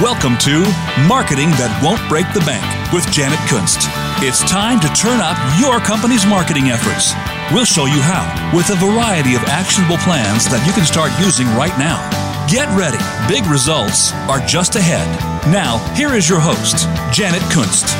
Welcome to Marketing That Won't Break the Bank with Janet Kunst. It's time to turn up your company's marketing efforts. We'll show you how with a variety of actionable plans that you can start using right now. Get ready. Big results are just ahead. Now, here is your host, Janet Kunst.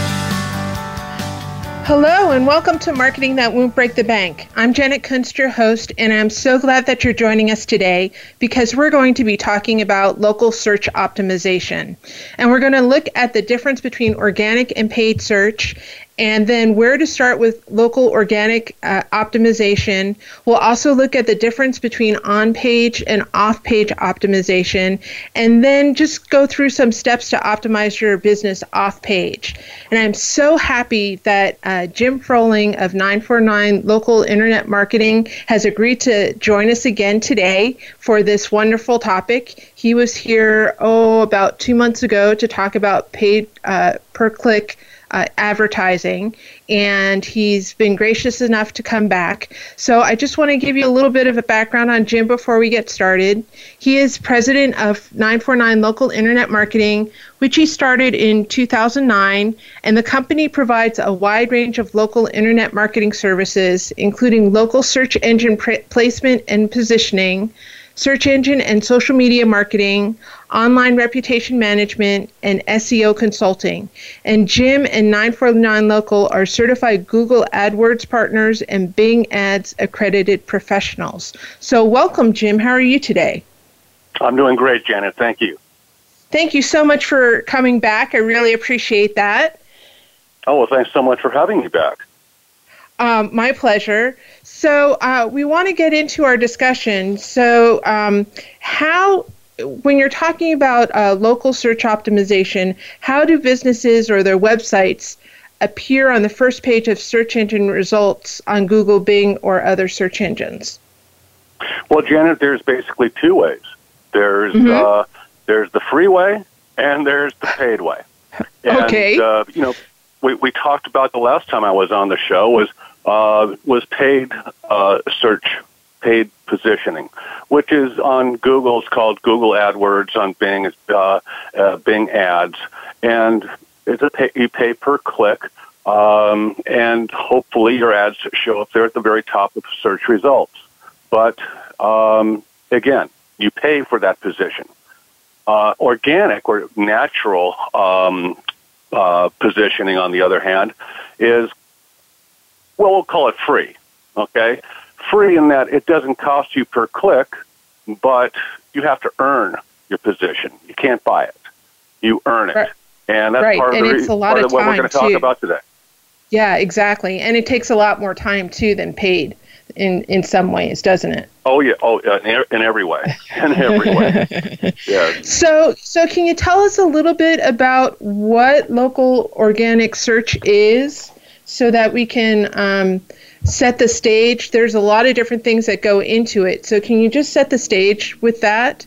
Hello, and welcome to Marketing That Won't Break the Bank. I'm Janet Kunst, your host, and I'm so glad that you're joining us today because we're going to be talking about local search optimization. And we're going to look at the difference between organic and paid search and then where to start with local organic uh, optimization. We'll also look at the difference between on page and off page optimization, and then just go through some steps to optimize your business off page. And I'm so happy that uh, Jim Froling of 949 Local Internet Marketing has agreed to join us again today for this wonderful topic. He was here, oh, about two months ago to talk about paid uh, per click uh, advertising, and he's been gracious enough to come back. So I just want to give you a little bit of a background on Jim before we get started. He is president of 949 Local Internet Marketing, which he started in 2009, and the company provides a wide range of local internet marketing services, including local search engine placement and positioning search engine and social media marketing, online reputation management, and SEO consulting. And Jim and 949 Local are certified Google AdWords partners and Bing Ads accredited professionals. So, welcome, Jim. How are you today? I'm doing great, Janet. Thank you. Thank you so much for coming back. I really appreciate that. Oh, well, thanks so much for having me back. Um, my pleasure. So uh, we want to get into our discussion. So um, how when you're talking about uh, local search optimization, how do businesses or their websites appear on the first page of search engine results on Google, Bing, or other search engines? Well, Janet, there's basically two ways. There's mm-hmm. uh, there's the free way and there's the paid way. And, okay. Uh, you know, we, we talked about the last time I was on the show was uh, was paid uh, search, paid positioning, which is on Google. It's called Google AdWords. On Bing, uh, uh, Bing Ads, and it's a pay, you pay per click. Um, and hopefully your ads show up there at the very top of search results. But um, again, you pay for that position. Uh, organic or natural um, uh, positioning, on the other hand, is well, we'll call it free. Okay, free in that it doesn't cost you per click, but you have to earn your position. You can't buy it; you earn it, right. and that's right. part of, the, a lot part of, of what we're going to talk too. about today. Yeah, exactly, and it takes a lot more time too than paid in in some ways, doesn't it? Oh yeah, oh in, in every way, in every way. yeah. So so can you tell us a little bit about what local organic search is? so that we can um, set the stage. There's a lot of different things that go into it. So, can you just set the stage with that?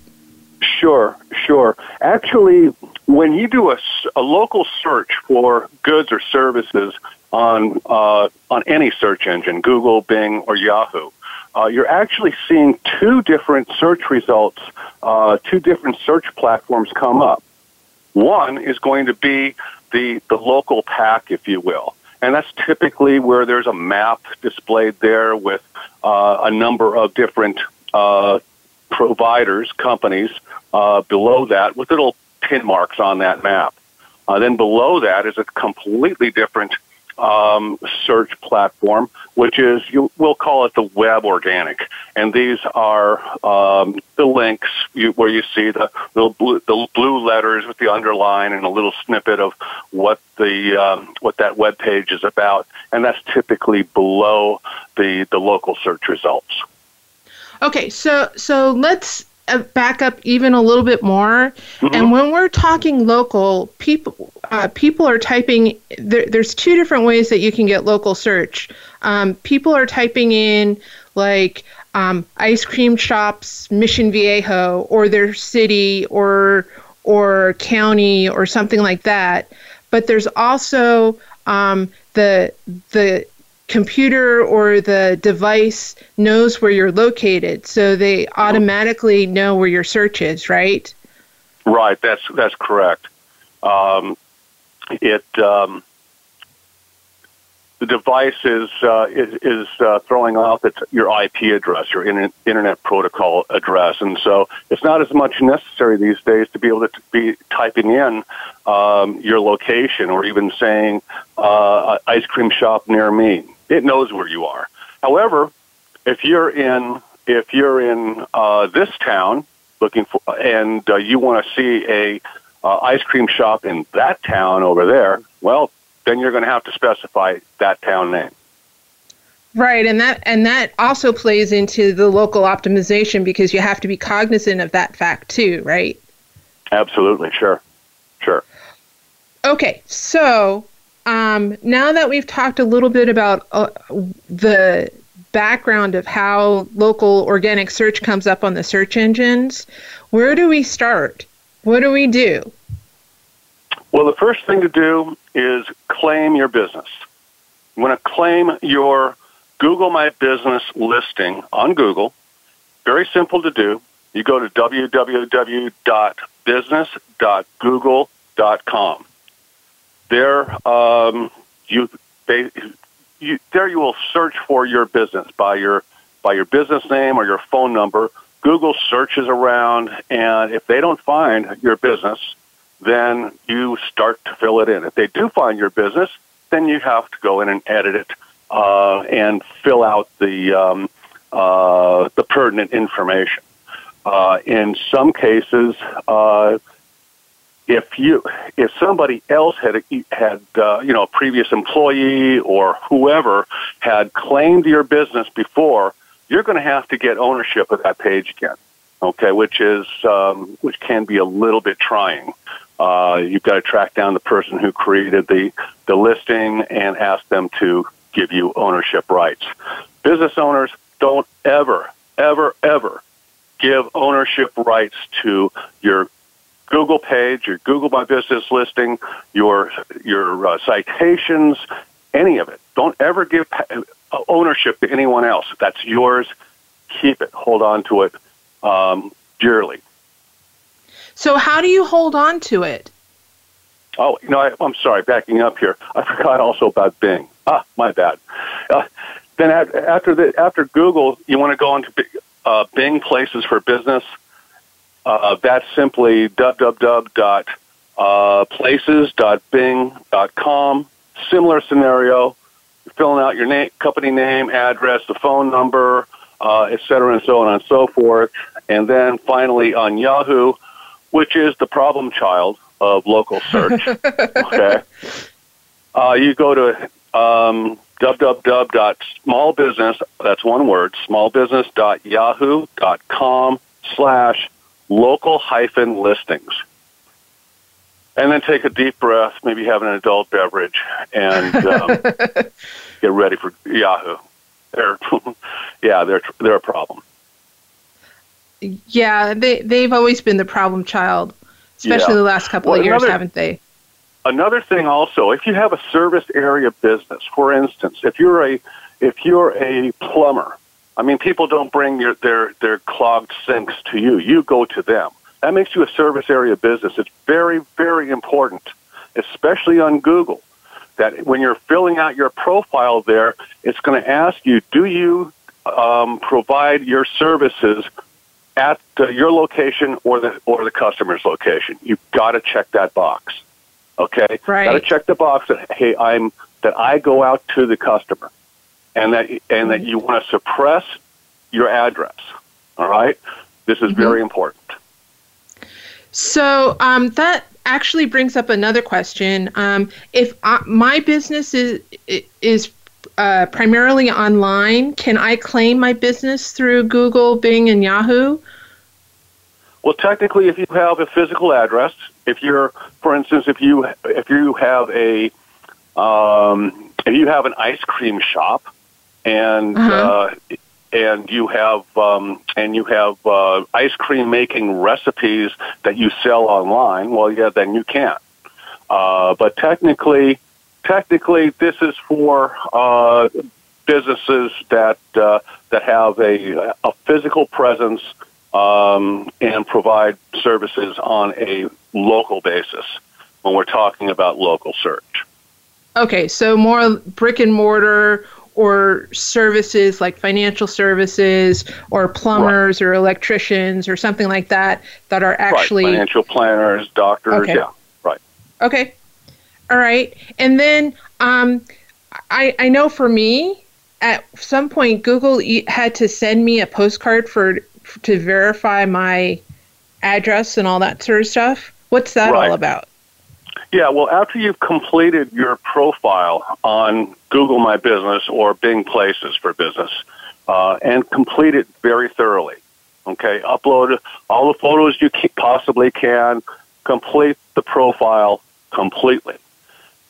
Sure, sure. Actually, when you do a, a local search for goods or services on uh, on any search engine, Google, Bing, or Yahoo, uh, you're actually seeing two different search results, uh, two different search platforms come up. One is going to be the the local pack, if you will, and that's typically where there's a map displayed there with uh, a number of different uh, providers, companies uh, below that with little pin marks on that map. Uh, then below that is a completely different um, search platform, which is you, we'll call it the web organic, and these are um, the links you, where you see the little blue, the blue letters with the underline and a little snippet of what the um, what that web page is about, and that's typically below the the local search results. Okay, so so let's back up even a little bit more. Mm-hmm. And when we're talking local, people uh, people are typing. There, there's two different ways that you can get local search. Um, people are typing in like um, ice cream shops, Mission Viejo, or their city, or or county, or something like that. But there's also um, the the computer or the device knows where you're located, so they automatically know where your search is, right? Right. That's that's correct. Um, it um, the device is uh, is, is uh, throwing off its, your IP address, your internet protocol address, and so it's not as much necessary these days to be able to be typing in um, your location or even saying uh, ice cream shop near me. It knows where you are. However, if you're in if you're in uh, this town looking for and uh, you want to see a uh, ice cream shop in that town over there, well, then you're going to have to specify that town name. Right, and that and that also plays into the local optimization because you have to be cognizant of that fact too, right? Absolutely, sure, sure. Okay, so um, now that we've talked a little bit about uh, the background of how local organic search comes up on the search engines, where do we start? What do we do? Well, the first thing to do is claim your business. You want to claim your Google My Business listing on Google. Very simple to do. You go to www.business.google.com. There, um, you, they, you, there you will search for your business by your by your business name or your phone number. Google searches around, and if they don't find your business, then you start to fill it in. If they do find your business, then you have to go in and edit it uh, and fill out the um, uh, the pertinent information. Uh, in some cases, uh, if you if somebody else had had uh, you know a previous employee or whoever had claimed your business before, you're going to have to get ownership of that page again. Okay, which is um, which can be a little bit trying. Uh, you've got to track down the person who created the, the listing and ask them to give you ownership rights. Business owners don't ever, ever, ever give ownership rights to your Google page, your Google My Business listing, your your uh, citations, any of it. Don't ever give ownership to anyone else. That's yours. Keep it. Hold on to it um, dearly. So how do you hold on to it? Oh, you know, I, am sorry, backing up here. I forgot also about Bing. Ah, my bad. Uh, then after the after Google, you want to go into uh, Bing Places for Business. Uh, that's simply www.places.bing.com. Similar scenario. You're filling out your name, company name, address, the phone number, uh, et cetera, and so on and so forth. And then finally on Yahoo, which is the problem child of local search. okay. Uh, you go to um, www.smallbusiness, that's one word, smallbusiness.yahoo.com slash local hyphen listings. And then take a deep breath, maybe have an adult beverage, and um, get ready for Yahoo. They're, yeah, they're, they're a problem yeah, they they've always been the problem child, especially yeah. the last couple well, of years, haven't they? Another thing, also, if you have a service area business, for instance, if you're a if you're a plumber, I mean, people don't bring your, their their clogged sinks to you; you go to them. That makes you a service area business. It's very very important, especially on Google. That when you're filling out your profile there, it's going to ask you, do you um, provide your services at uh, your location or the or the customer's location. You've got to check that box. Okay, right. Got to check the box that hey, I'm that I go out to the customer, and that and that you want to suppress your address. All right, this is mm-hmm. very important. So um, that actually brings up another question. Um, if I, my business is is uh, primarily online, can I claim my business through Google, Bing, and Yahoo? Well, technically, if you have a physical address, if you're, for instance, if you if you have a um, if you have an ice cream shop, and uh-huh. uh, and you have um, and you have uh, ice cream making recipes that you sell online, well, yeah, then you can. Uh, but technically, technically, this is for uh, businesses that uh, that have a, a physical presence um, and provide services on a local basis when we're talking about local search. Okay, so more brick and mortar or services like financial services or plumbers right. or electricians or something like that that are actually right. financial planners, doctors. Okay. Yeah, right. Okay. All right. And then um, I, I know for me, at some point, Google had to send me a postcard for to verify my address and all that sort of stuff. What's that right. all about? Yeah, well, after you've completed your profile on Google My Business or Bing Places for Business, uh, and complete it very thoroughly, okay, upload all the photos you possibly can, complete the profile completely.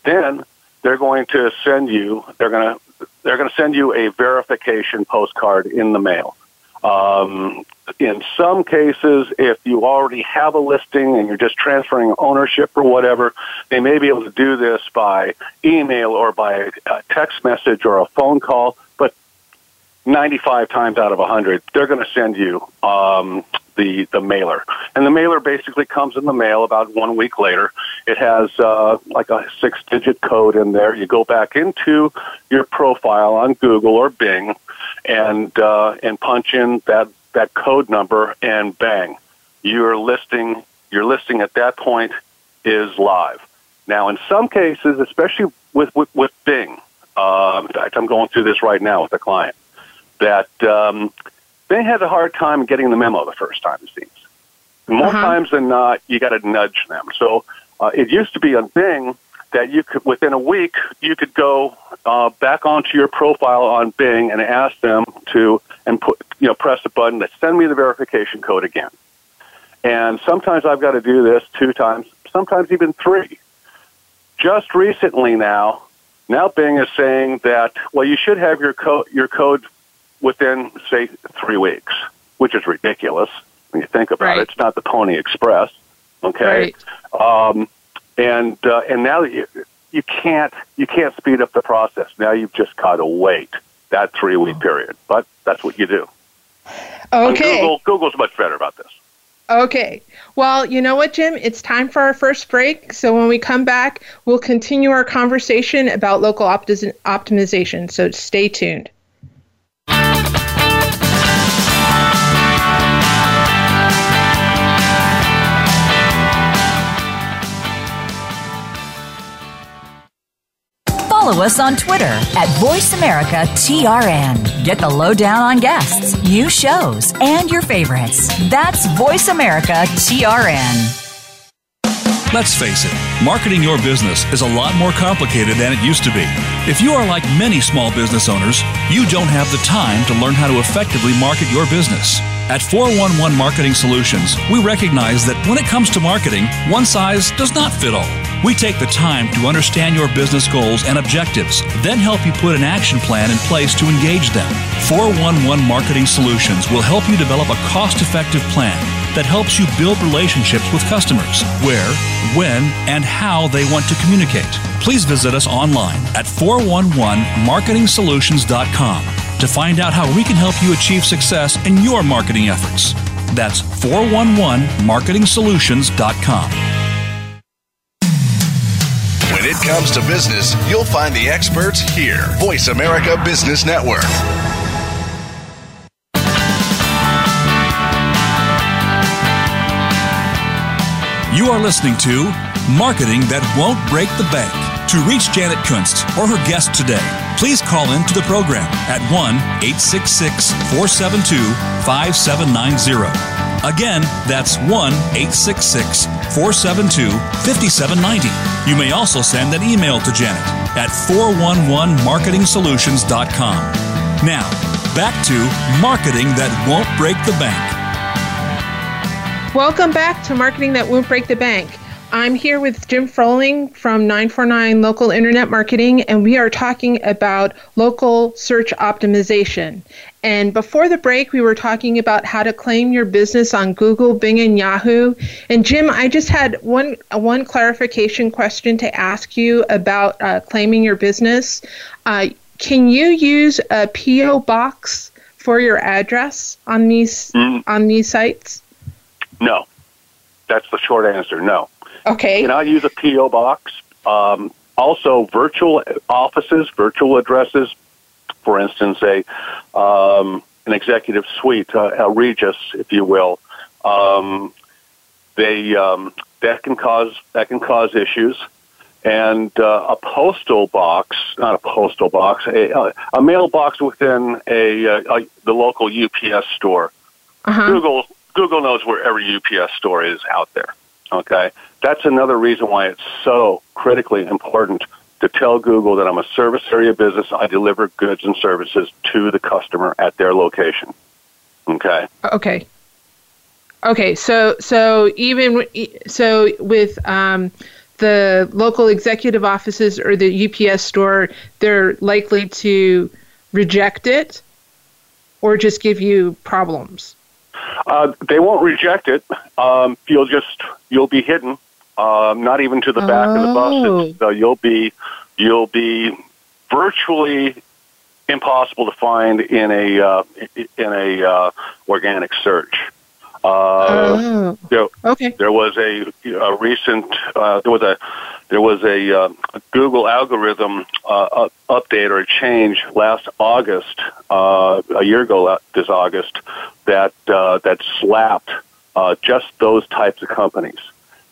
Then they're going to send you. They're going to they're going to send you a verification postcard in the mail. Um, in some cases, if you already have a listing and you're just transferring ownership or whatever, they may be able to do this by email or by a text message or a phone call. But 95 times out of 100, they're going to send you um, the the mailer, and the mailer basically comes in the mail about one week later. It has uh, like a six digit code in there. You go back into your profile on Google or Bing, and uh, and punch in that that code number, and bang, your listing your listing at that point is live. Now, in some cases, especially with with, with Bing, uh, in fact, I'm going through this right now with a client that um, they had a hard time getting the memo the first time, it seems. More uh-huh. times than not, you got to nudge them. So uh, it used to be on Bing that you could, within a week, you could go uh, back onto your profile on Bing and ask them to and put, you know, press a button that send me the verification code again. And sometimes I've got to do this two times, sometimes even three. Just recently now, now Bing is saying that well, you should have your code your code within say three weeks, which is ridiculous when you think about right. it. It's not the Pony Express, okay? Right. Um, and uh, and now you you can't you can't speed up the process. Now you've just got to wait that three week period. But that's what you do. Okay. Google, Google's much better about this. Okay. Well, you know what, Jim? It's time for our first break. So when we come back, we'll continue our conversation about local optimization. So stay tuned. Follow us on Twitter at VoiceAmericaTRN. Get the lowdown on guests, new shows, and your favorites. That's VoiceAmericaTRN. Let's face it, marketing your business is a lot more complicated than it used to be. If you are like many small business owners, you don't have the time to learn how to effectively market your business. At 411 Marketing Solutions, we recognize that when it comes to marketing, one size does not fit all. We take the time to understand your business goals and objectives, then help you put an action plan in place to engage them. 411 Marketing Solutions will help you develop a cost effective plan that helps you build relationships with customers where, when, and how they want to communicate. Please visit us online at 411marketingsolutions.com to find out how we can help you achieve success in your marketing efforts. That's 411marketingsolutions.com. It comes to business, you'll find the experts here. Voice America Business Network. You are listening to Marketing That Won't Break the Bank. To reach Janet Kunst or her guest today, please call in to the program at 1 866 472 5790. Again, that's 1 866 472 5790. You may also send an email to Janet at 411marketingsolutions.com. Now, back to Marketing That Won't Break the Bank. Welcome back to Marketing That Won't Break the Bank. I'm here with Jim Froling from 949 Local Internet Marketing, and we are talking about local search optimization. And before the break, we were talking about how to claim your business on Google, Bing, and Yahoo. And Jim, I just had one one clarification question to ask you about uh, claiming your business. Uh, can you use a PO box for your address on these mm. on these sites? No. That's the short answer. No. Okay. You cannot use a PO box. Um, also, virtual offices, virtual addresses. For instance, a um, an executive suite, uh, a Regus, if you will. Um, they um, that can cause that can cause issues and uh, a postal box, not a postal box, a, a mailbox within a, a, a, the local UPS store. Uh-huh. Google Google knows where every UPS store is out there. Okay, that's another reason why it's so critically important to tell Google that I'm a service area business. I deliver goods and services to the customer at their location. Okay. Okay. Okay. So so even so with um, the local executive offices or the UPS store, they're likely to reject it or just give you problems? Uh, they won't reject it. Um, you'll just you'll be hidden, um, not even to the back oh. of the bus. It's, uh, you'll be you'll be virtually impossible to find in a uh, in a uh, organic search. Uh, oh. There, okay. There was a, a recent uh, there was a there was a, uh, Google algorithm uh, update or a change last August, uh, a year ago this August, that uh, that slapped uh, just those types of companies.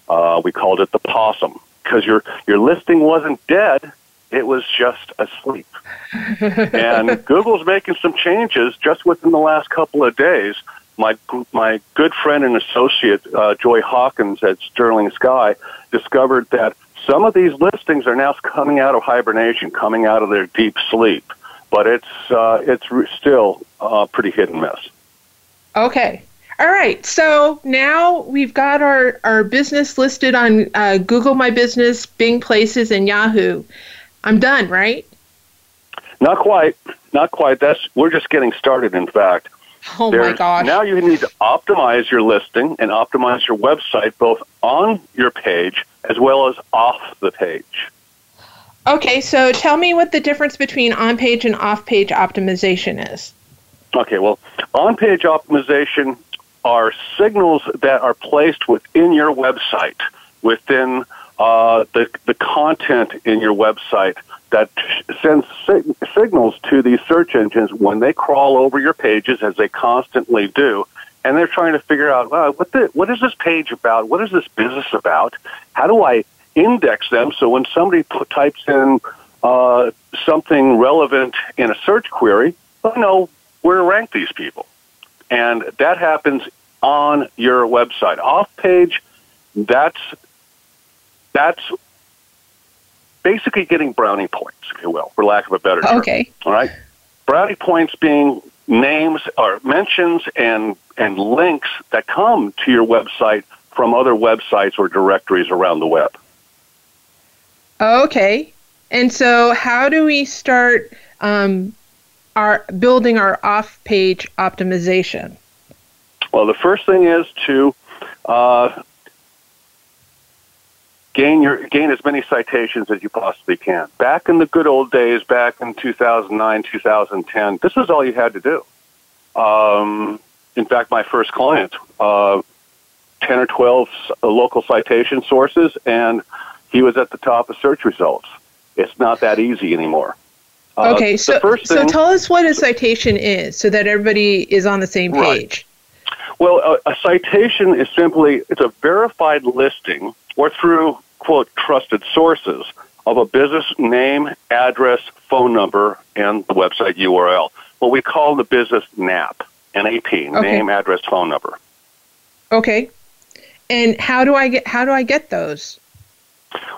Uh, we called it the possum because your your listing wasn't dead; it was just asleep. and Google's making some changes just within the last couple of days my my good friend and associate uh, Joy Hawkins at Sterling Sky discovered that some of these listings are now coming out of hibernation, coming out of their deep sleep, but it's uh, it's still uh, pretty hit and miss. Okay. All right. So now we've got our, our business listed on uh, Google My Business, Bing Places, and Yahoo. I'm done, right? Not quite. Not quite. That's we're just getting started. In fact, Oh There's, my gosh. Now you need to optimize your listing and optimize your website both on your page as well as off the page. Okay, so tell me what the difference between on page and off page optimization is. Okay, well, on page optimization are signals that are placed within your website, within uh, the, the content in your website that sends sig- signals to these search engines when they crawl over your pages, as they constantly do, and they're trying to figure out well, what the, what is this page about? What is this business about? How do I index them so when somebody put, types in uh, something relevant in a search query, I know where to rank these people, and that happens on your website. Off page, that's that's basically getting brownie points, if you will, for lack of a better term. Okay. All right. Brownie points being names or mentions and and links that come to your website from other websites or directories around the web. Okay. And so, how do we start um, our building our off-page optimization? Well, the first thing is to uh, gain your gain as many citations as you possibly can. Back in the good old days, back in 2009, 2010, this was all you had to do. Um, in fact, my first client, uh, 10 or 12 local citation sources, and he was at the top of search results. It's not that easy anymore. Uh, okay, so, thing, so tell us what a citation is so that everybody is on the same page. Right. Well, a, a citation is simply it's a verified listing or through, quote, trusted sources of a business name, address, phone number, and the website URL. What we call the business NAP, NAP, okay. name, address, phone number. Okay. And how do I get how do I get those?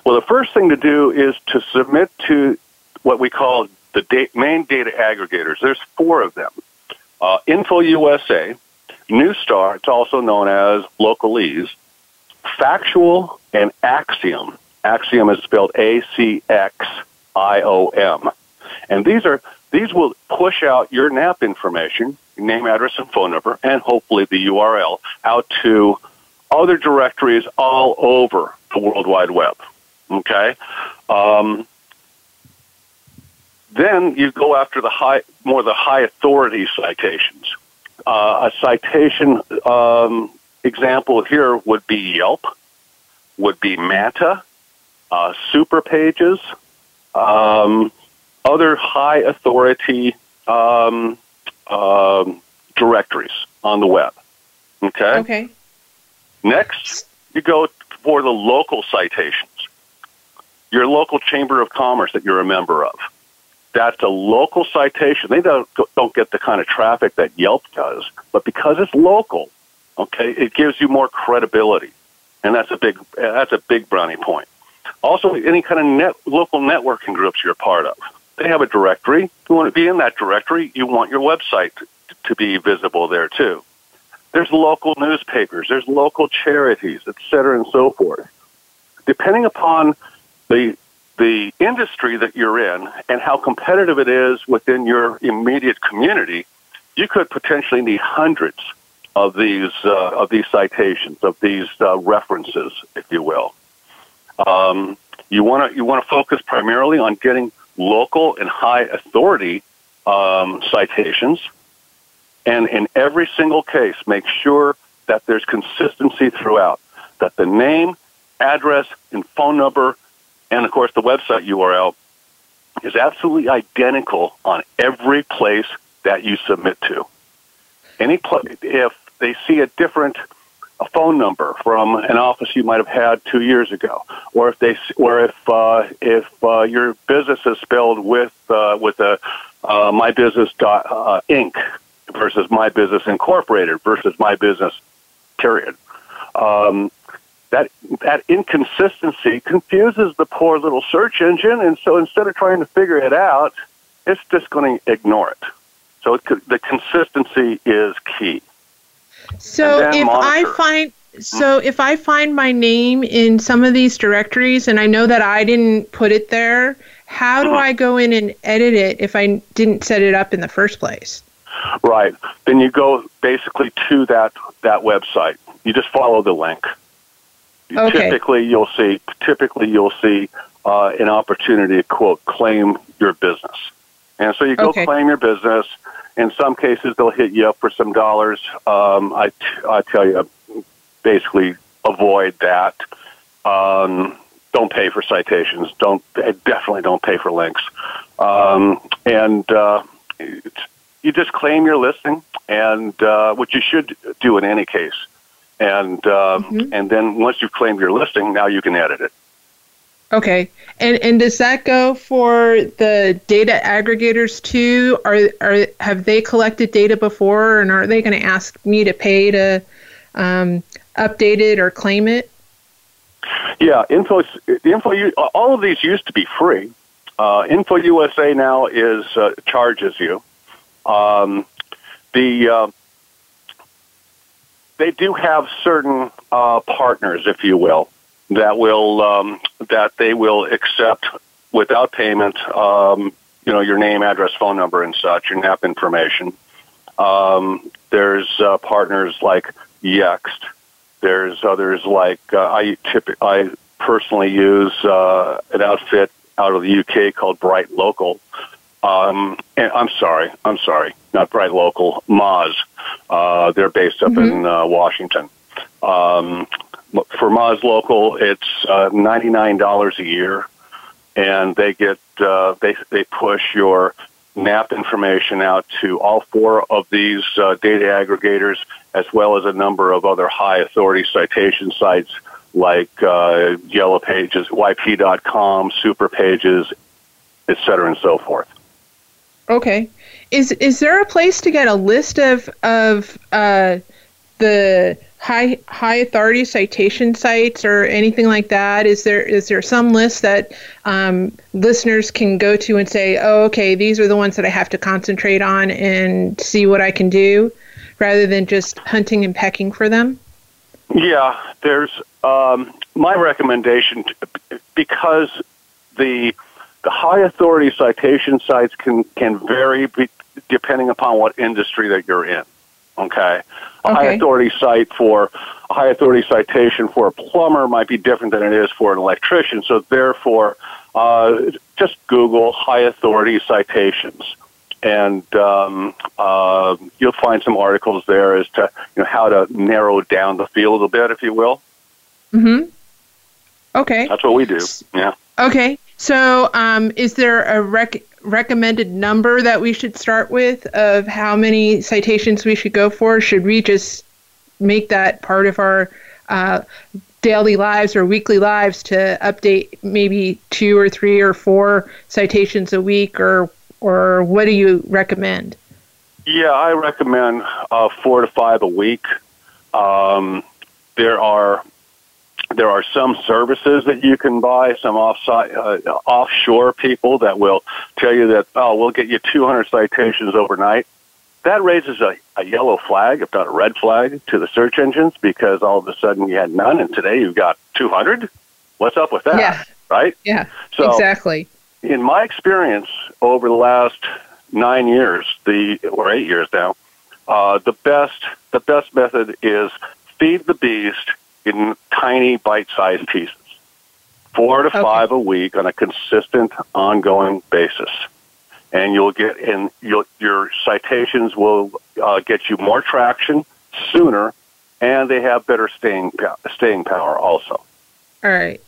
Well, the first thing to do is to submit to what we call the da- main data aggregators. There's four of them. Uh, InfoUSA, Neustar, it's also known as Localeze, Factual, and Acxiom. Acxiom is spelled A C X I O M. And these are these will push out your NAP information, name, address, and phone number, and hopefully the URL out to other directories all over the World Wide Web. Okay. Um, then you go after the high, more the high authority citations. Uh, a citation um, example here would be Yelp, would be Manta, uh, Super Pages, um, other high authority um, um, directories on the web. Okay. Okay. Next, you go for the local citations. Your local chamber of commerce that you're a member of. That's a local citation. They don't don't get the kind of traffic that Yelp does, but because it's local, okay, it gives you more credibility, and that's a big that's a big brownie point. Also, any kind of net, local networking groups you're a part of, they have a directory. You want to be in that directory. You want your website to, be visible there too. There's local newspapers, there's local charities, et cetera, and so forth. Depending upon the the industry that you're in and how competitive it is within your immediate community, you could potentially need hundreds of these uh, of these citations, of these uh, references, if you will. Um, you want to you want to focus primarily on getting local and high authority um, citations, and in every single case, make sure that there's consistency throughout. That the name, address, and phone number, and of course the website URL, is absolutely identical on every place that you submit to. Any pl- if they see a different a phone number from an office you might have had two years ago, or if they, or if uh, if uh, your business is spelled with uh, with a uh, my business dot uh, inc versus my business incorporated versus my business period. Um, that that inconsistency confuses the poor little search engine, and so instead of trying to figure it out, it's just going to ignore it. So it, the consistency is key. So if monitor. I find so if I find my name in some of these directories and I know that I didn't put it there, how do mm-hmm. I go in and edit it if I didn't set it up in the first place? Right. Then you go basically to that that website. You just follow the link. Okay. Typically, you'll see. Typically, you'll see uh, an opportunity to quote claim your business, and so you go okay. claim your business. In some cases, they'll hit you up for some dollars. Um, I, I tell you, basically avoid that. Um, don't pay for citations. Don't definitely don't pay for links. Um, and uh, you just claim your listing, and uh, what you should do in any case. And uh, mm-hmm. and then once you've claimed your listing, now you can edit it. Okay. And and does that go for the data aggregators too? Are are have they collected data before and are they going to ask me to pay to um, update it or claim it? Yeah, info the info all of these used to be free. Uh, info USA now is uh, charges you. Um, the uh, they do have certain uh, partners, if you will, that will um, that they will accept without payment. Um, you know, your name, address, phone number, and such, your NAP information. Um, there's uh, partners like Yext. There's others like uh, I tip, I personally use uh, an outfit out of the UK called BrightLocal. Um, and I'm sorry, I'm sorry, not BrightLocal, Moz. Uh, they're based up mm-hmm. in uh, Washington. Um, for Moz Local, it's uh, $99 a year, and they get uh, they they push your NAP information out to all four of these uh, data aggregators, as well as a number of other high authority citation sites like uh, Yellow Pages, YP.com, Super Pages, et cetera, and so forth. Okay, is is there a place to get a list of of uh, the high high authority citation sites or anything like that? Is there is there some list that um, listeners can go to and say, oh, okay, these are the ones that I have to concentrate on and see what I can do, rather than just hunting and pecking for them? Yeah, there's um, my recommendation because the the high authority citation sites can can vary depending upon what industry that you're in. Okay, okay. high authority site for a high authority citation for a plumber might be different than it is for an electrician. So therefore, uh, just Google high authority citations, and um, uh, you'll find some articles there as to you know how to narrow down the field a bit, if you will. Mm-hmm. Okay. That's what we do. Yeah. Okay. So, um, is there a rec- recommended number that we should start with of how many citations we should go for? Should we just make that part of our uh, daily lives or weekly lives to update maybe two or three or four citations a week, or or what do you recommend? Yeah, I recommend uh, four to five a week. Um, there are there are some services that you can buy, some offsite, uh, offshore people that will tell you that, oh, we'll get you 200 citations overnight. That raises a, a yellow flag, if not a red flag, to the search engines because all of a sudden you had none and today you've got 200. What's up with that? Yeah. Right? Yeah, so, exactly. In my experience over the last nine years, the or eight years now, uh, the best the best method is feed the beast in tiny bite-sized pieces, four to okay. five a week on a consistent, ongoing basis, and you'll get and you'll, your citations will uh, get you more traction sooner, and they have better staying staying power also. All right.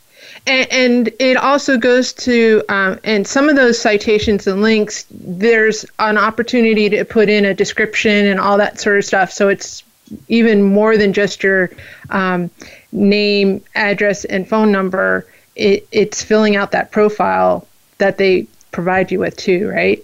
And, and, it also goes to, um, and some of those citations and links, there's an opportunity to put in a description and all that sort of stuff. So it's even more than just your um, name, address, and phone number. It, it's filling out that profile that they provide you with too, right?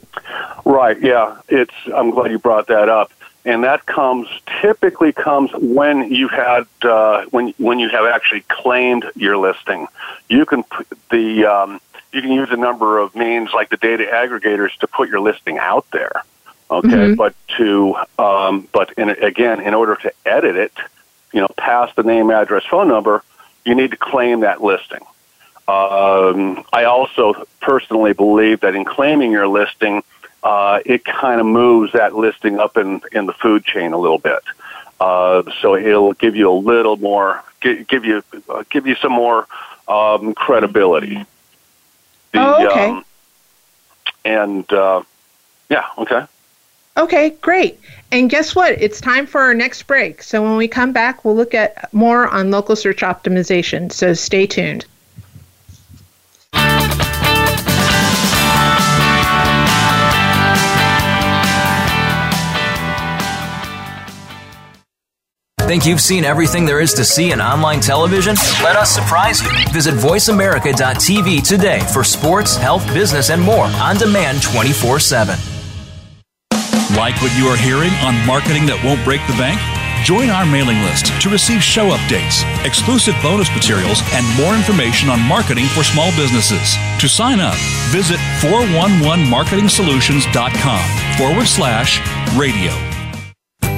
Right. Yeah. It's. I'm glad you brought that up, and that comes typically comes when you had uh, when when you have actually claimed your listing. You can the um, you can use a number of means like the data aggregators to put your listing out there. Okay, mm-hmm. but to um, but in, again, in order to edit it, you know, past the name, address, phone number, you need to claim that listing. Um, I also personally believe that in claiming your listing, uh, it kind of moves that listing up in in the food chain a little bit. Uh, so it'll give you a little more, give, give you uh, give you some more um, credibility. The, oh, okay. Um, and uh, yeah, okay. Okay, great. And guess what? It's time for our next break. So when we come back, we'll look at more on local search optimization. So stay tuned. Think you've seen everything there is to see in online television? Let us surprise you. Visit VoiceAmerica.tv today for sports, health, business, and more on demand 24 7. Like what you are hearing on Marketing That Won't Break the Bank? Join our mailing list to receive show updates, exclusive bonus materials, and more information on marketing for small businesses. To sign up, visit 411marketingsolutions.com forward slash radio.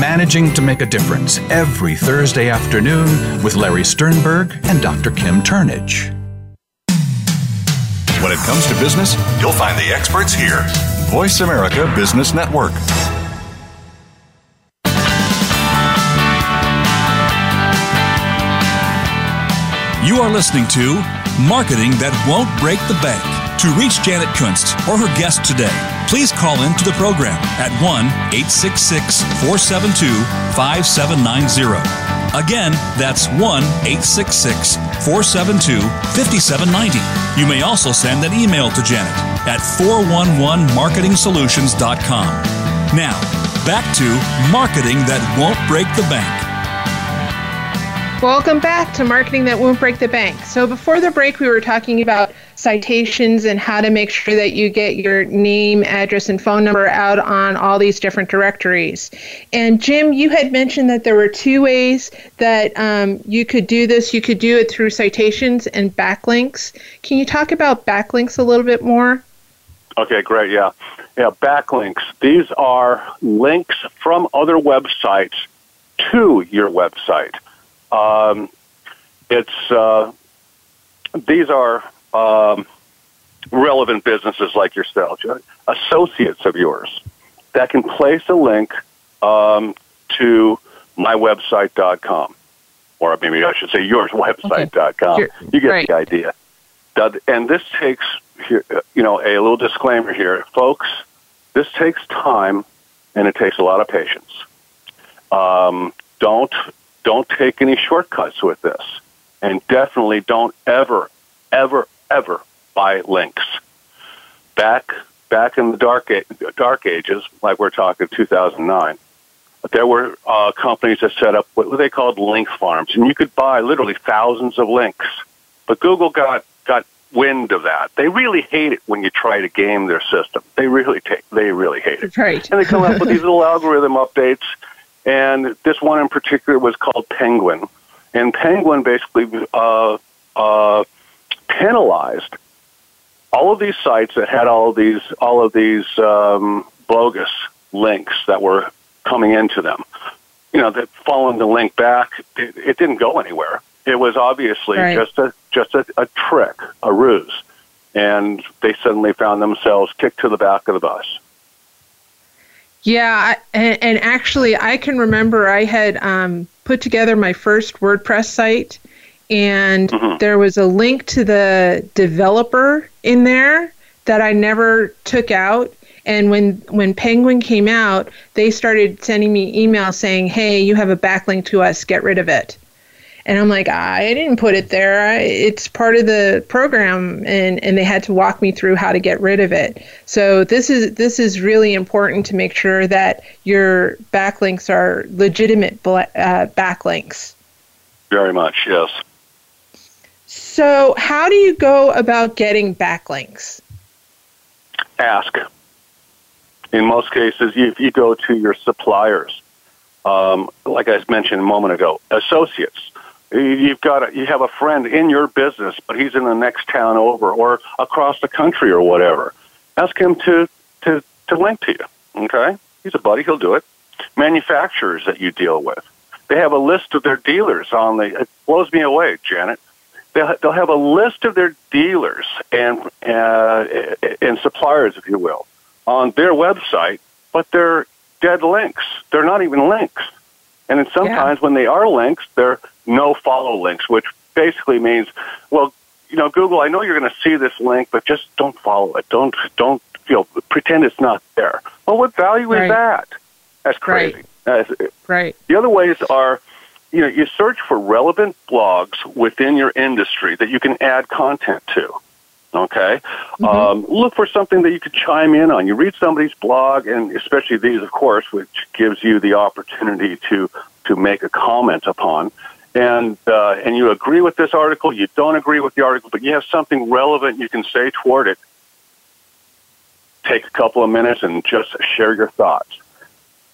Managing to Make a Difference every Thursday afternoon with Larry Sternberg and Dr. Kim Turnage. When it comes to business, you'll find the experts here. Voice America Business Network. You are listening to Marketing That Won't Break the Bank. To reach Janet Kunst or her guest today, please call in to the program at 1 866 472 5790. Again, that's 1 866 472 5790. You may also send an email to Janet at 411marketingsolutions.com. Now, back to Marketing That Won't Break the Bank. Welcome back to Marketing That Won't Break the Bank. So, before the break, we were talking about citations and how to make sure that you get your name, address, and phone number out on all these different directories. And, Jim, you had mentioned that there were two ways that um, you could do this. You could do it through citations and backlinks. Can you talk about backlinks a little bit more? Okay, great. Yeah. Yeah, backlinks. These are links from other websites to your website. Um, it's uh, these are um, relevant businesses like yourself, associates of yours, that can place a link um, to mywebsite.com, or maybe I should say yours website.com. Okay. You get right. the idea. And this takes, you know, a little disclaimer here, folks. This takes time, and it takes a lot of patience. Um, don't don't take any shortcuts with this, and definitely don't ever, ever, ever buy links. Back back in the dark dark ages, like we're talking 2009, there were uh, companies that set up what they called link farms, and you could buy literally thousands of links. But Google got got wind of that. They really hate it when you try to game their system. They really take they really hate it. Right. And they come up with these little algorithm updates. And this one in particular was called Penguin, and Penguin basically uh, uh, penalized all of these sites that had all of these all of these um, bogus links that were coming into them. You know, that following the link back, it, it didn't go anywhere. It was obviously right. just a just a, a trick, a ruse, and they suddenly found themselves kicked to the back of the bus. Yeah, and, and actually, I can remember I had um, put together my first WordPress site, and mm-hmm. there was a link to the developer in there that I never took out. And when when Penguin came out, they started sending me emails saying, "Hey, you have a backlink to us. Get rid of it." And I'm like, I didn't put it there. I, it's part of the program, and and they had to walk me through how to get rid of it. So this is this is really important to make sure that your backlinks are legitimate uh, backlinks. Very much, yes. So, how do you go about getting backlinks? Ask. In most cases, if you go to your suppliers, um, like I mentioned a moment ago, associates. You've got a, you have a friend in your business, but he's in the next town over or across the country or whatever. Ask him to to to link to you. Okay, he's a buddy; he'll do it. Manufacturers that you deal with, they have a list of their dealers on the. It blows me away, Janet they'll, they'll have a list of their dealers and uh, and suppliers, if you will, on their website, but they're dead links. They're not even links. And then sometimes yeah. when they are links, they're no follow links, which basically means, well, you know, Google, I know you're going to see this link, but just don't follow it. Don't don't you know pretend it's not there. Well, what value right. is that? That's crazy. Right. right. The other ways are you know, you search for relevant blogs within your industry that you can add content to. Okay, mm-hmm. um, look for something that you could chime in on. You read somebody's blog, and especially these, of course, which gives you the opportunity to to make a comment upon. And uh, and you agree with this article, you don't agree with the article, but you have something relevant you can say toward it. Take a couple of minutes and just share your thoughts.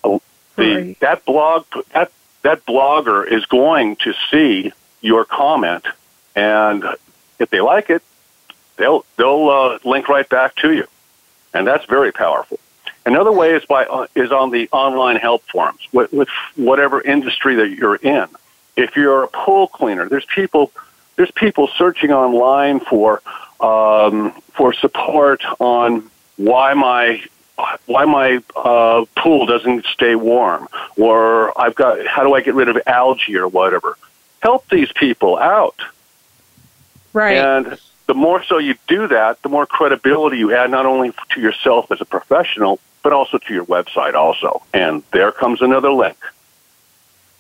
Uh, the. That blog, that that blogger is going to see your comment, and if they like it, they'll they'll uh, link right back to you, and that's very powerful. Another way is by uh, is on the online help forums with, with whatever industry that you're in. If you're a pool cleaner, there's people there's people searching online for um, for support on why my why my uh, pool doesn't stay warm, or I've got how do I get rid of algae or whatever. Help these people out. Right. And the more so you do that, the more credibility you add not only to yourself as a professional, but also to your website also. And there comes another link.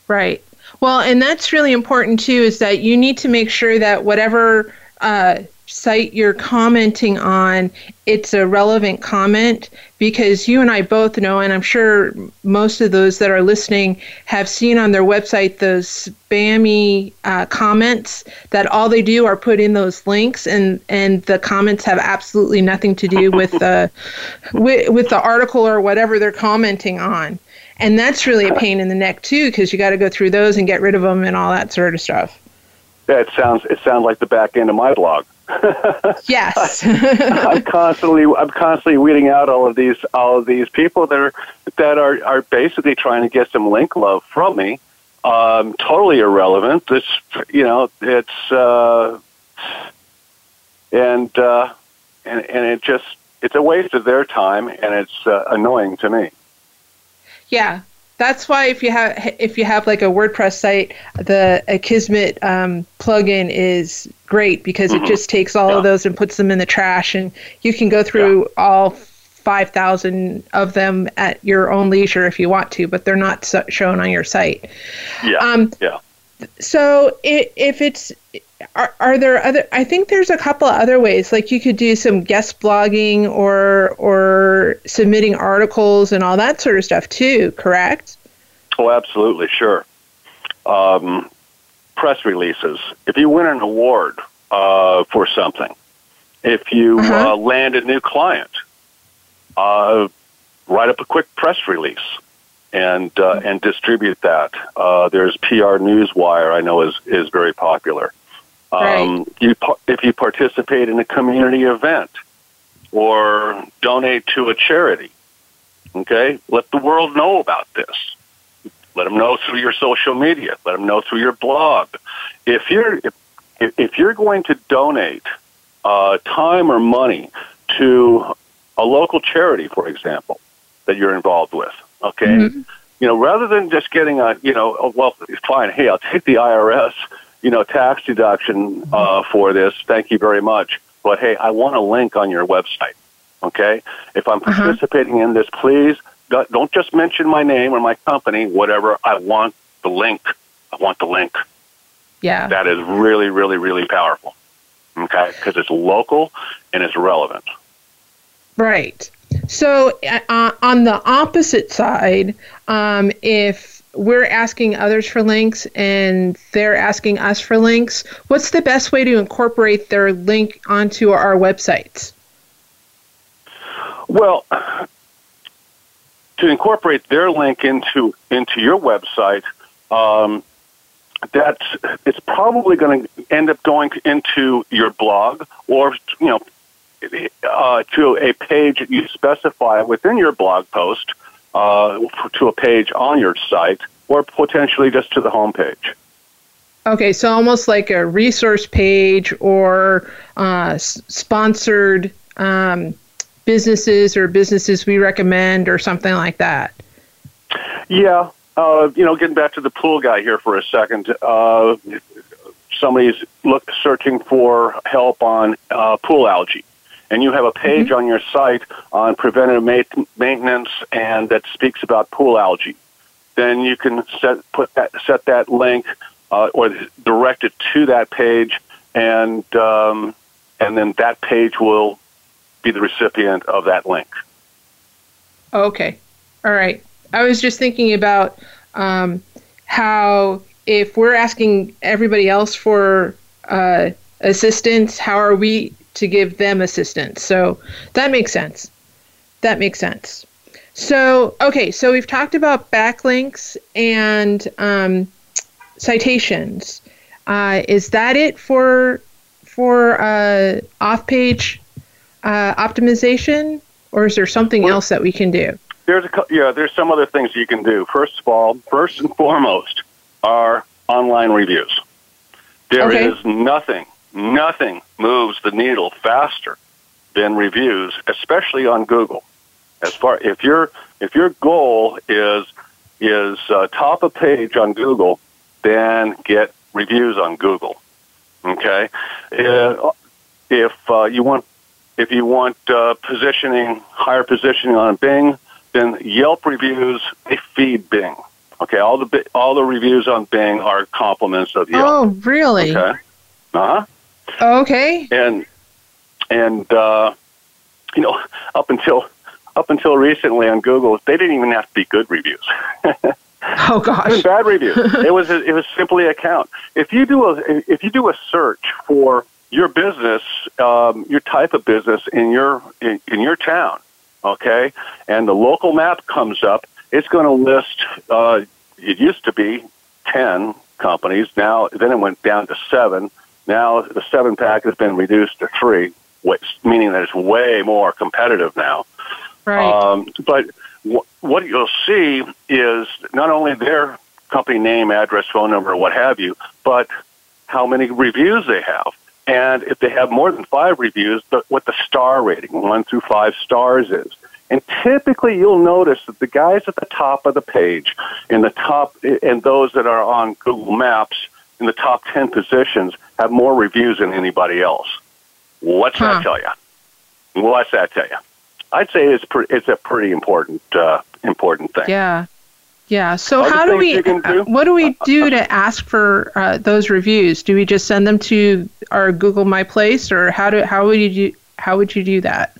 Right. Well, and that's really important too is that you need to make sure that whatever uh, site you're commenting on, it's a relevant comment because you and I both know, and I'm sure most of those that are listening have seen on their website those spammy uh, comments that all they do are put in those links, and and the comments have absolutely nothing to do with the with, with the article or whatever they're commenting on. And that's really a pain in the neck too, because you got to go through those and get rid of them and all that sort of stuff. Yeah, it sounds it sounds like the back end of my blog. Yes. I'm constantly I'm constantly weeding out all of these all of these people that are that are are basically trying to get some link love from me. Um, totally irrelevant. This you know it's uh, and uh, and and it just it's a waste of their time and it's uh, annoying to me. Yeah, that's why if you have if you have like a WordPress site, the Akismet um, plugin is great because mm-hmm. it just takes all yeah. of those and puts them in the trash, and you can go through yeah. all five thousand of them at your own leisure if you want to, but they're not so- shown on your site. Yeah. Um, yeah. So if it's are, are there other i think there's a couple of other ways like you could do some guest blogging or or submitting articles and all that sort of stuff too correct oh absolutely sure um, press releases if you win an award uh, for something if you uh-huh. uh, land a new client uh, write up a quick press release and uh, and distribute that. Uh, there's PR Newswire, I know is is very popular. Um, you, if you participate in a community event or donate to a charity, okay, let the world know about this. Let them know through your social media. Let them know through your blog. If you're if, if you're going to donate uh, time or money to a local charity, for example, that you're involved with, okay, mm-hmm. you know, rather than just getting a, you know, well, fine, hey, I'll take the IRS you know, tax deduction uh, for this. Thank you very much. But hey, I want a link on your website. Okay, if I'm uh-huh. participating in this, please don't just mention my name or my company, whatever. I want the link. I want the link. Yeah, that is really, really, really powerful. Okay, because it's local and it's relevant. Right. So uh, on the opposite side, um, if we're asking others for links and they're asking us for links, what's the best way to incorporate their link onto our websites? Well, to incorporate their link into into your website, um, that's it's probably going to end up going into your blog or you know uh, to a page that you specify within your blog post uh, to a page on your site or potentially just to the home page. Okay, so almost like a resource page or uh, sponsored um, businesses or businesses we recommend or something like that. Yeah, uh, you know, getting back to the pool guy here for a second. Uh, somebody's look searching for help on uh, pool algae and you have a page mm-hmm. on your site on preventive ma- maintenance and that speaks about pool algae, then you can set put that set that link uh, or direct it to that page, and um, and then that page will be the recipient of that link. Okay, all right. I was just thinking about um, how if we're asking everybody else for uh, assistance, how are we to give them assistance. So that makes sense. That makes sense. So, okay, so we've talked about backlinks and um, citations. Uh, is that it for for uh, off-page uh, optimization, or is there something well, else that we can do? There's a yeah, there's some other things you can do. First of all, first and foremost, are online reviews. There okay. is nothing nothing moves the needle faster than reviews, especially on Google. As far if your if your goal is is uh, top of page on Google, then get reviews on Google. Okay, uh, if uh, you want if you want uh, positioning higher positioning on Bing, then Yelp reviews they feed Bing. Okay, all the all the reviews on Bing are compliments of Yelp. Oh, really? Okay. Uh huh. Okay. And and uh, you know, up until up until recently on Google, they didn't even have to be good reviews. oh gosh, bad reviews. it was a, it was simply a count. If you do a if you do a search for your business, um, your type of business in your in, in your town, okay, and the local map comes up, it's going to list. Uh, it used to be 10, companies. Now, then it went down to seven. Now the seven pack has been reduced to three, which, meaning that it's way more competitive now. Right. Um, but w- what you'll see is not only their company name, address, phone number, what have you, but how many reviews they have. And if they have more than five reviews, the, what the star rating, one through five stars, is. And typically you'll notice that the guys at the top of the page, in the top, and those that are on Google Maps, in the top 10 positions, have more reviews than anybody else. What's Huh. that tell you? What's that tell you? I'd say it's pre- it's a pretty important uh, important thing. Yeah. Yeah. So Other how do we? do? uh, What do we do to ask for uh, those reviews? Do we just send them to our Google My Place, or how do how would you do, how would you do that?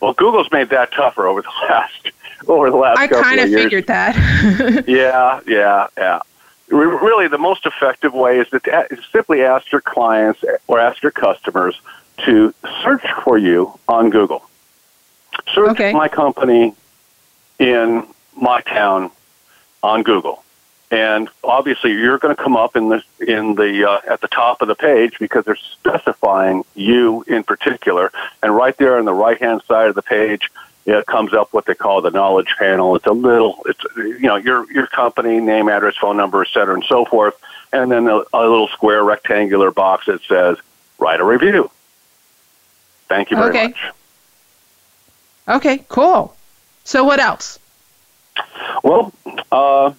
Well, Google's made that tougher over the last over the last I kind of of years. figured that. Yeah, yeah, yeah. Re- Really, the most effective way is to simply ask your clients or ask your customers to search for you on Google. Search Okay. my company in my town on Google, and obviously you're going to come up in the in the uh, at the top of the page because they're specifying you in particular, and right there on the right hand side of the page it comes up what they call the knowledge panel. It's a little, it's you know your your company name, address, phone number, et cetera, and so forth, and then a, a little square rectangular box that says write a review. Thank you very Okay. much. okay. Cool. So what else? Well, uh,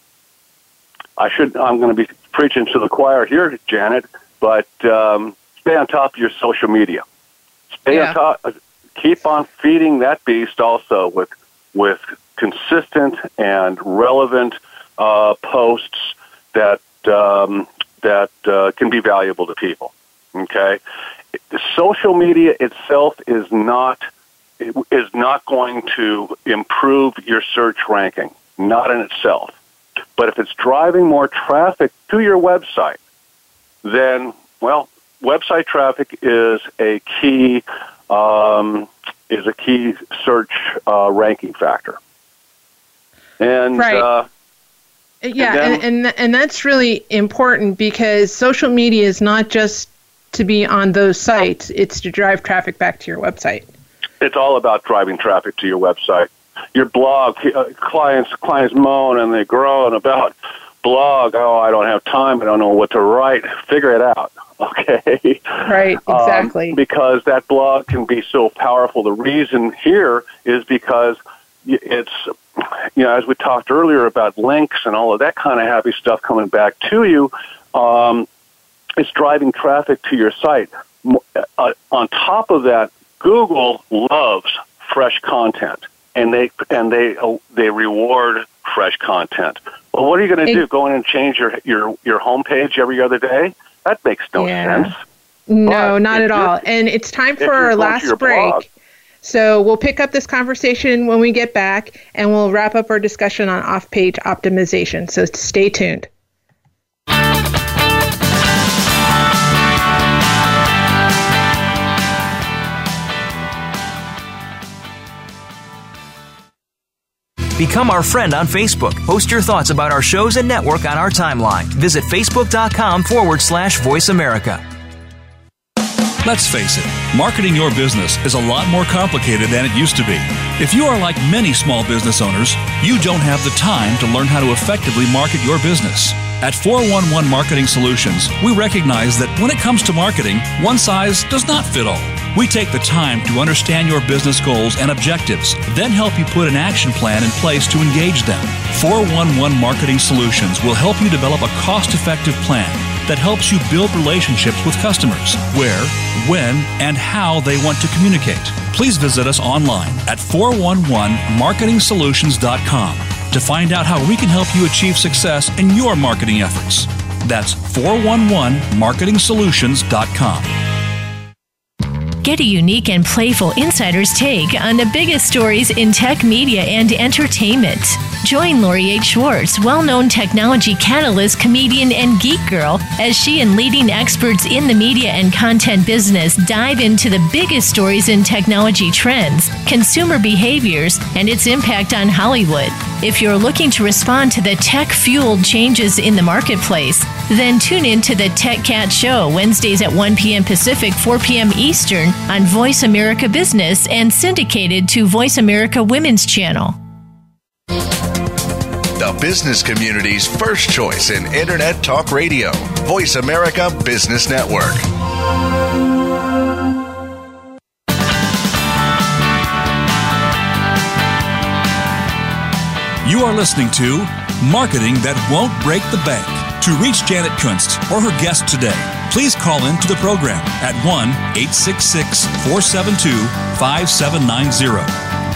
I should. I'm going to be preaching to the choir here, Janet. But um, stay on top of your social media. Stay Yeah. on top. Keep on feeding that beast also with with consistent and relevant uh, posts that um, that uh, can be valuable to people. Okay, social media itself is not is not going to improve your search ranking, not in itself. But if it's driving more traffic to your website, then, well, website traffic is a key um, is a key search uh, ranking factor. And Right. uh, Yeah, then- and, and and that's really important because social media is not just to be on those sites; it's to drive traffic back to your website. it's all about driving traffic to your website. Your blog, uh, clients clients moan and they groan about blog. Oh, I don't have time. I don't know what to write. Figure it out. Okay. Right. Um, Exactly. because that blog can be so powerful. The reason here is because it's, you know, as we talked earlier about links and all of that kind of happy stuff coming back to you, um, it's driving traffic to your site. Uh, on top of that, Google loves fresh content, and they and they uh, they reward fresh content. Well, what are you going to do? Go in and change your your your homepage every other day? That makes no Yeah. sense. no, but not at all. And it's time for our last break. blog- So we'll pick up this conversation when we get back, and we'll wrap up our discussion on off-page optimization. So stay tuned. Become our friend on Facebook. Post your thoughts about our shows and network on our timeline. Visit facebook.com forward slash voice America. Let's face it, marketing your business is a lot more complicated than it used to be. If you are like many small business owners, you don't have the time to learn how to effectively market your business. At 411 Marketing Solutions, we recognize that when it comes to marketing, one size does not fit all. We take the time to understand your business goals and objectives, then help you put an action plan in place to engage them. 411 Marketing Solutions will help you develop a cost effective plan that helps you build relationships with customers where, when, and how they want to communicate. Please visit us online at 411marketingsolutions.com to find out how we can help you achieve success in your marketing efforts. That's 411marketingsolutions.com. Get a unique and playful insider's take on the biggest stories in tech media and entertainment. Join Lori H. Schwartz, well known technology catalyst, comedian, and geek girl, as she and leading experts in the media and content business dive into the biggest stories in technology trends, consumer behaviors, and its impact on Hollywood. If you're looking to respond to the tech fueled changes in the marketplace, Then tune in to the Tech Cat Show Wednesdays at 1 p.m. Pacific, 4 p.m. Eastern on Voice America Business and syndicated to Voice America Women's Channel. The business community's first choice in Internet Talk Radio, Voice America Business Network. You are listening to Marketing That Won't Break the Bank. To reach Janet Kunst or her guest today, please call in to the program at 1 866 472 5790.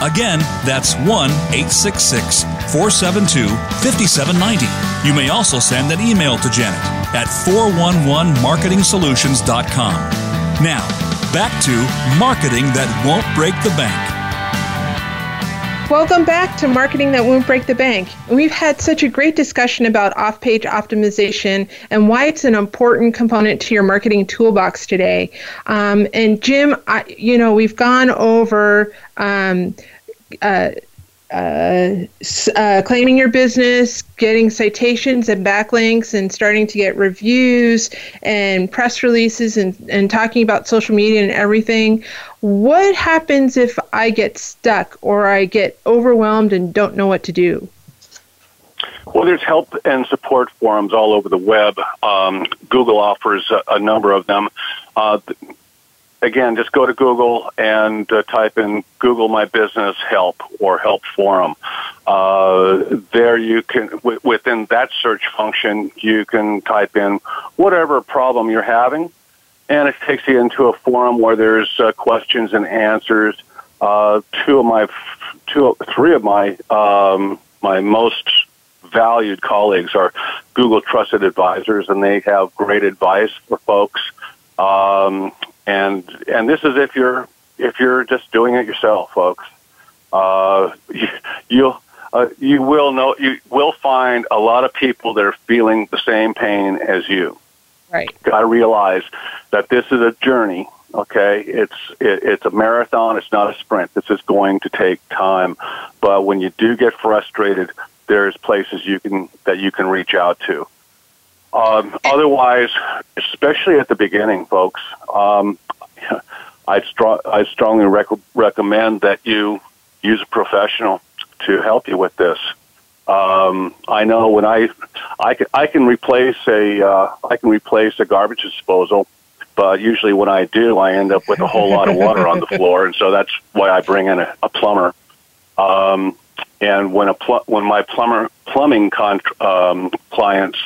Again, that's 1 866 472 5790. You may also send an email to Janet at 411marketingsolutions.com. Now, back to Marketing That Won't Break the Bank. Welcome back to Marketing That Won't Break the Bank. We've had such a great discussion about off page optimization and why it's an important component to your marketing toolbox today. Um, and Jim, I, you know, we've gone over um, uh, uh, claiming your business, getting citations and backlinks, and starting to get reviews and press releases and, and talking about social media and everything. What happens if I get stuck or I get overwhelmed and don't know what to do? Well, there's help and support forums all over the web. Um, Google offers a, a, number of them. Uh, again, just go to Google and uh, type in Google My Business Help or Help Forum. Uh, there you can, w- within that search function, you can type in whatever problem you're having, and it takes you into a forum where there's uh, questions and answers. Uh, two of my, two, three of my, um, my most valued colleagues are Google Trusted Advisors, and they have great advice for folks. Um, and and this is if you're if you're just doing it yourself, folks. Uh, you, you'll uh, you will know you will find a lot of people that are feeling the same pain as you. Right. Got to realize that this is a journey. Okay, it's it, it's a marathon. It's not a sprint. This is going to take time. But when you do get frustrated, there's places you can that you can reach out to. Um, otherwise, especially at the beginning, folks, um, strong, I'd strongly rec- recommend that you use a professional to help you with this. Um, I know when I, I can, I can replace a, uh, I can replace a garbage disposal, but usually when I do, I end up with a whole lot of water on the floor, and so that's why I bring in a, a plumber. Um, and when a pl- when my plumber plumbing con- um, clients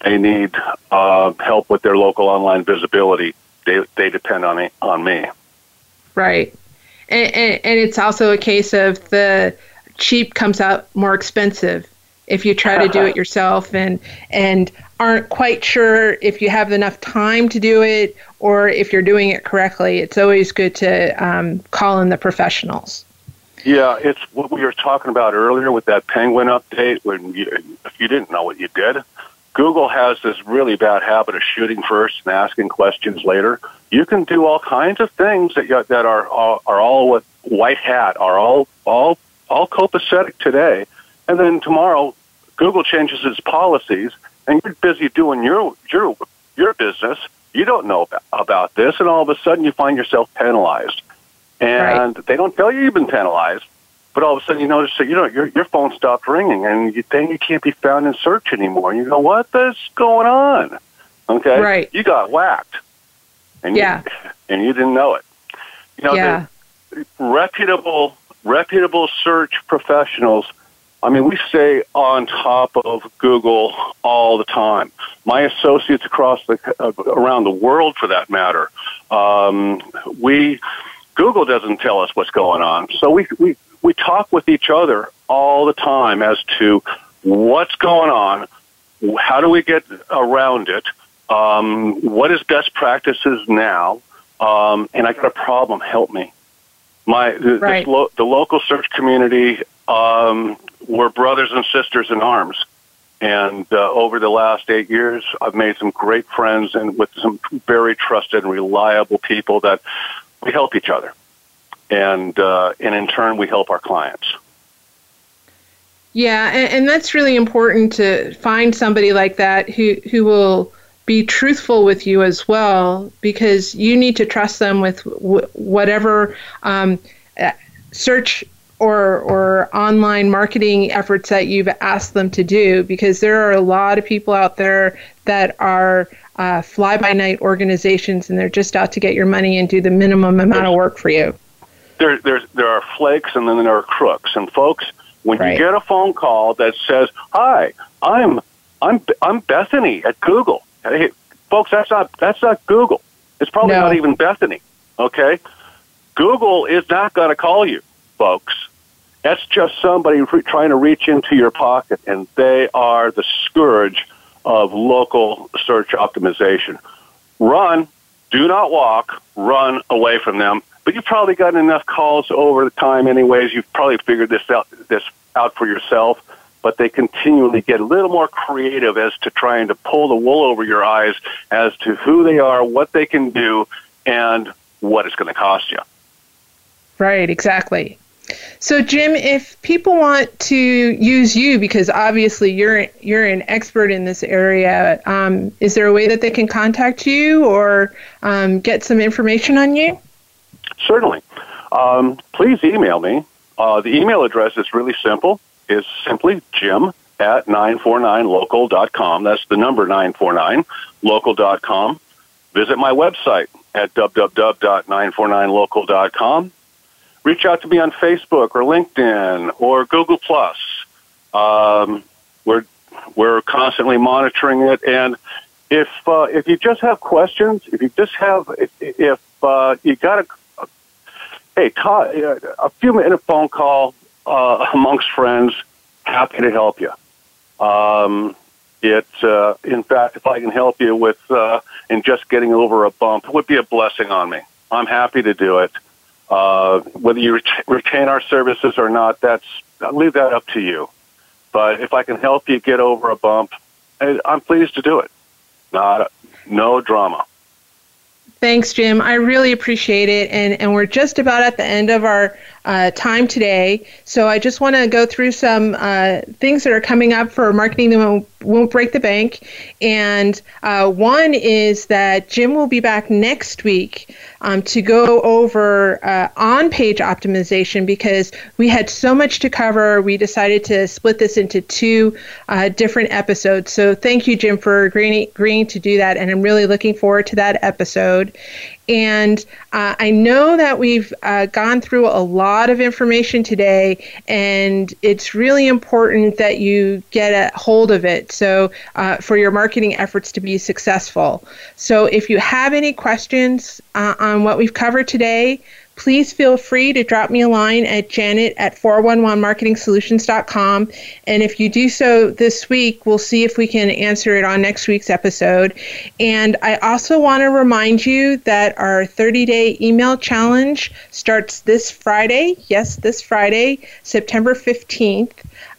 they need uh, help with their local online visibility. They they depend on me on me. Right, and, and, and it's also a case of the cheap comes out more expensive if you try to do it yourself and and aren't quite sure if you have enough time to do it or if you're doing it correctly. It's always good to um, call in the professionals. Yeah, it's what we were talking about earlier with that penguin update. When you, if you didn't know what you did, Google has this really bad habit of shooting first and asking questions later. You can do all kinds of things that that are, are are all with white hat, are all all all copacetic today, and then tomorrow Google changes its policies, and you're busy doing your your your business. You don't know about this, and all of a sudden you find yourself penalized, and right. they don't tell you you've been penalized but all of a sudden you notice that you know your your phone stopped ringing and you then you can't be found in search anymore. And you go, what is going on? Okay, right? You got whacked, and yeah, you, and you didn't know it. You know, yeah. reputable reputable search professionals. I mean, we stay on top of Google all the time. My associates across the uh, around the world, for that matter, um, we Google doesn't tell us what's going on, so we we we talk with each other all the time as to what's going on, how do we get around it, um, what is best practices now, um, and I got a problem. Help me. My the, right. the, lo- the local search community um, were brothers and sisters in arms. And uh, over the last eight years, I've made some great friends and with some very trusted and reliable people that we help each other and uh, and in turn we help our clients. Yeah, and, and that's really important to find somebody like that who who will be truthful with you as well because you need to trust them with w- whatever um, uh, search or or online marketing efforts that you've asked them to do because there are a lot of people out there that are uh, fly by night organizations and they're just out to get your money and do the minimum amount of work for you. There, there's, there are flakes and then there are crooks. And folks, when right. you get a phone call that says, "Hi, I'm I'm I'm Bethany at Google," hey, folks, that's not that's not Google. It's probably no. not even Bethany. Okay, Google is not going to call you, folks. That's just somebody re- trying to reach into your pocket, and they are the scourge of local search optimization. Run, do not walk, run away from them. But you've probably gotten enough calls over the time, anyways. You've probably figured this out this out for yourself. But they continually get a little more creative as to trying to pull the wool over your eyes as to who they are, what they can do, and what it's going to cost you. Right, exactly. So, Jim, if people want to use you, because obviously you're you're an expert in this area, um, is there a way that they can contact you or um, get some information on you? Certainly. Um, please email me. Uh, the email address is really simple. Is simply Jim at 949local.com. That's the number 949local.com. Visit my website at www.949local.com reach out to me on Facebook or LinkedIn or Google Plus. Um, we're we're constantly monitoring it, and if uh, if you just have questions, if you just have if, if uh, you got a hey talk, a few minute phone call uh, amongst friends, happy to help you. Um, it uh, in fact, if I can help you with uh, in just getting over a bump, it would be a blessing on me. I'm happy to do it. Uh, whether you ret- retain our services or not, that's I'll leave that up to you. But if I can help you get over a bump, I'm pleased to do it. Not no drama. Thanks, Jim. I really appreciate it. And, and we're just about at the end of our uh, time today. So I just want to go through some uh, things that are coming up for marketing that won't, break the bank. And uh, one is that Jim will be back next week um, to go over uh, on page optimization because we had so much to cover. We decided to split this into two uh, different episodes. So thank you, Jim, for agreeing, agreeing to do that. And I'm really looking forward to that episode. And uh, I know that we've uh, gone through a lot of information today, and it's really important that you get a hold of it so uh, for your marketing efforts to be successful. So if you have any questions uh, on what we've covered today, please feel free to drop me a line at janet at 411marketingsolutions.com. And if you do so this week, we'll see if we can answer it on next week's episode. And I also want to remind you that our 30 day email challenge starts this Friday. Yes, this Friday, September 15th.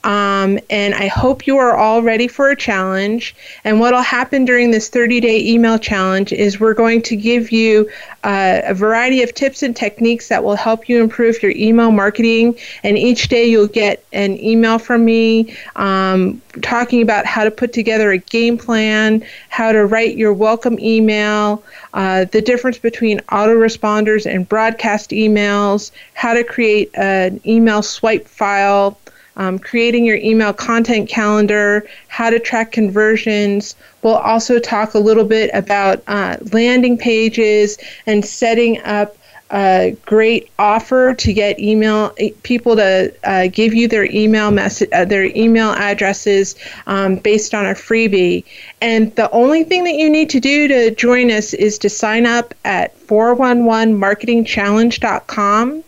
Um, and I hope you are all ready for a challenge. And what will happen during this 30 day email challenge is we're going to give you uh, a variety of tips and techniques that will help you improve your email marketing. And each day you'll get an email from me um, talking about how to put together a game plan, how to write your welcome email, uh, the difference between autoresponders and broadcast emails, how to create an email swipe file um, creating your email content calendar, how to track conversions. We'll also talk a little bit about uh, landing pages and setting up a great offer to get email people to uh, give you their email message, uh, their email addresses um, based on a freebie. And the only thing that you need to do to join us is to sign up at 411marketingchallenge.com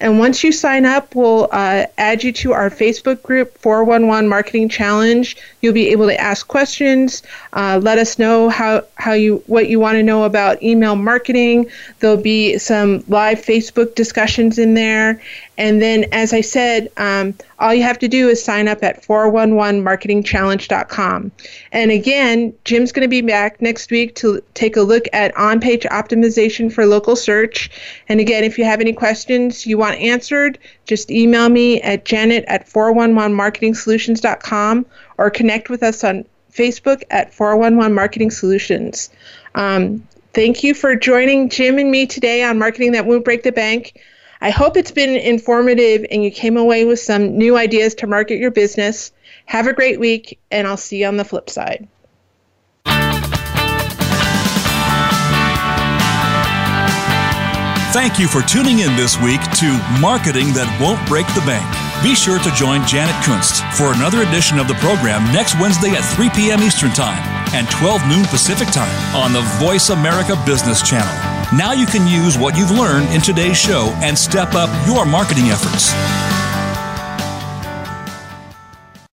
and once you sign up, we'll uh, add you to our Facebook group, 411 Marketing Challenge. You'll be able to ask questions, uh, let us know how, how you what you want to know about email marketing. There'll be some live Facebook discussions in there, And then, as I said, um, all you have to do is sign up at 411marketingchallenge.com. And again, Jim's going to be back next week to take a look at on page optimization for local search. And again, if you have any questions you want answered, just email me at janet at 411marketingsolutions.com or connect with us on Facebook at 411 Marketing Solutions. Um, thank you for joining Jim and me today on Marketing That Won't Break the Bank. I hope it's been informative and you came away with some new ideas to market your business. Have a great week, and I'll see you on the flip side. Thank you for tuning in this week to Marketing That Won't Break the Bank. Be sure to join Janet Kunst for another edition of the program next Wednesday at 3 p.m. Eastern Time and 12 noon Pacific Time on the Voice America Business Channel. Now you can use what you've learned in today's show and step up your marketing efforts.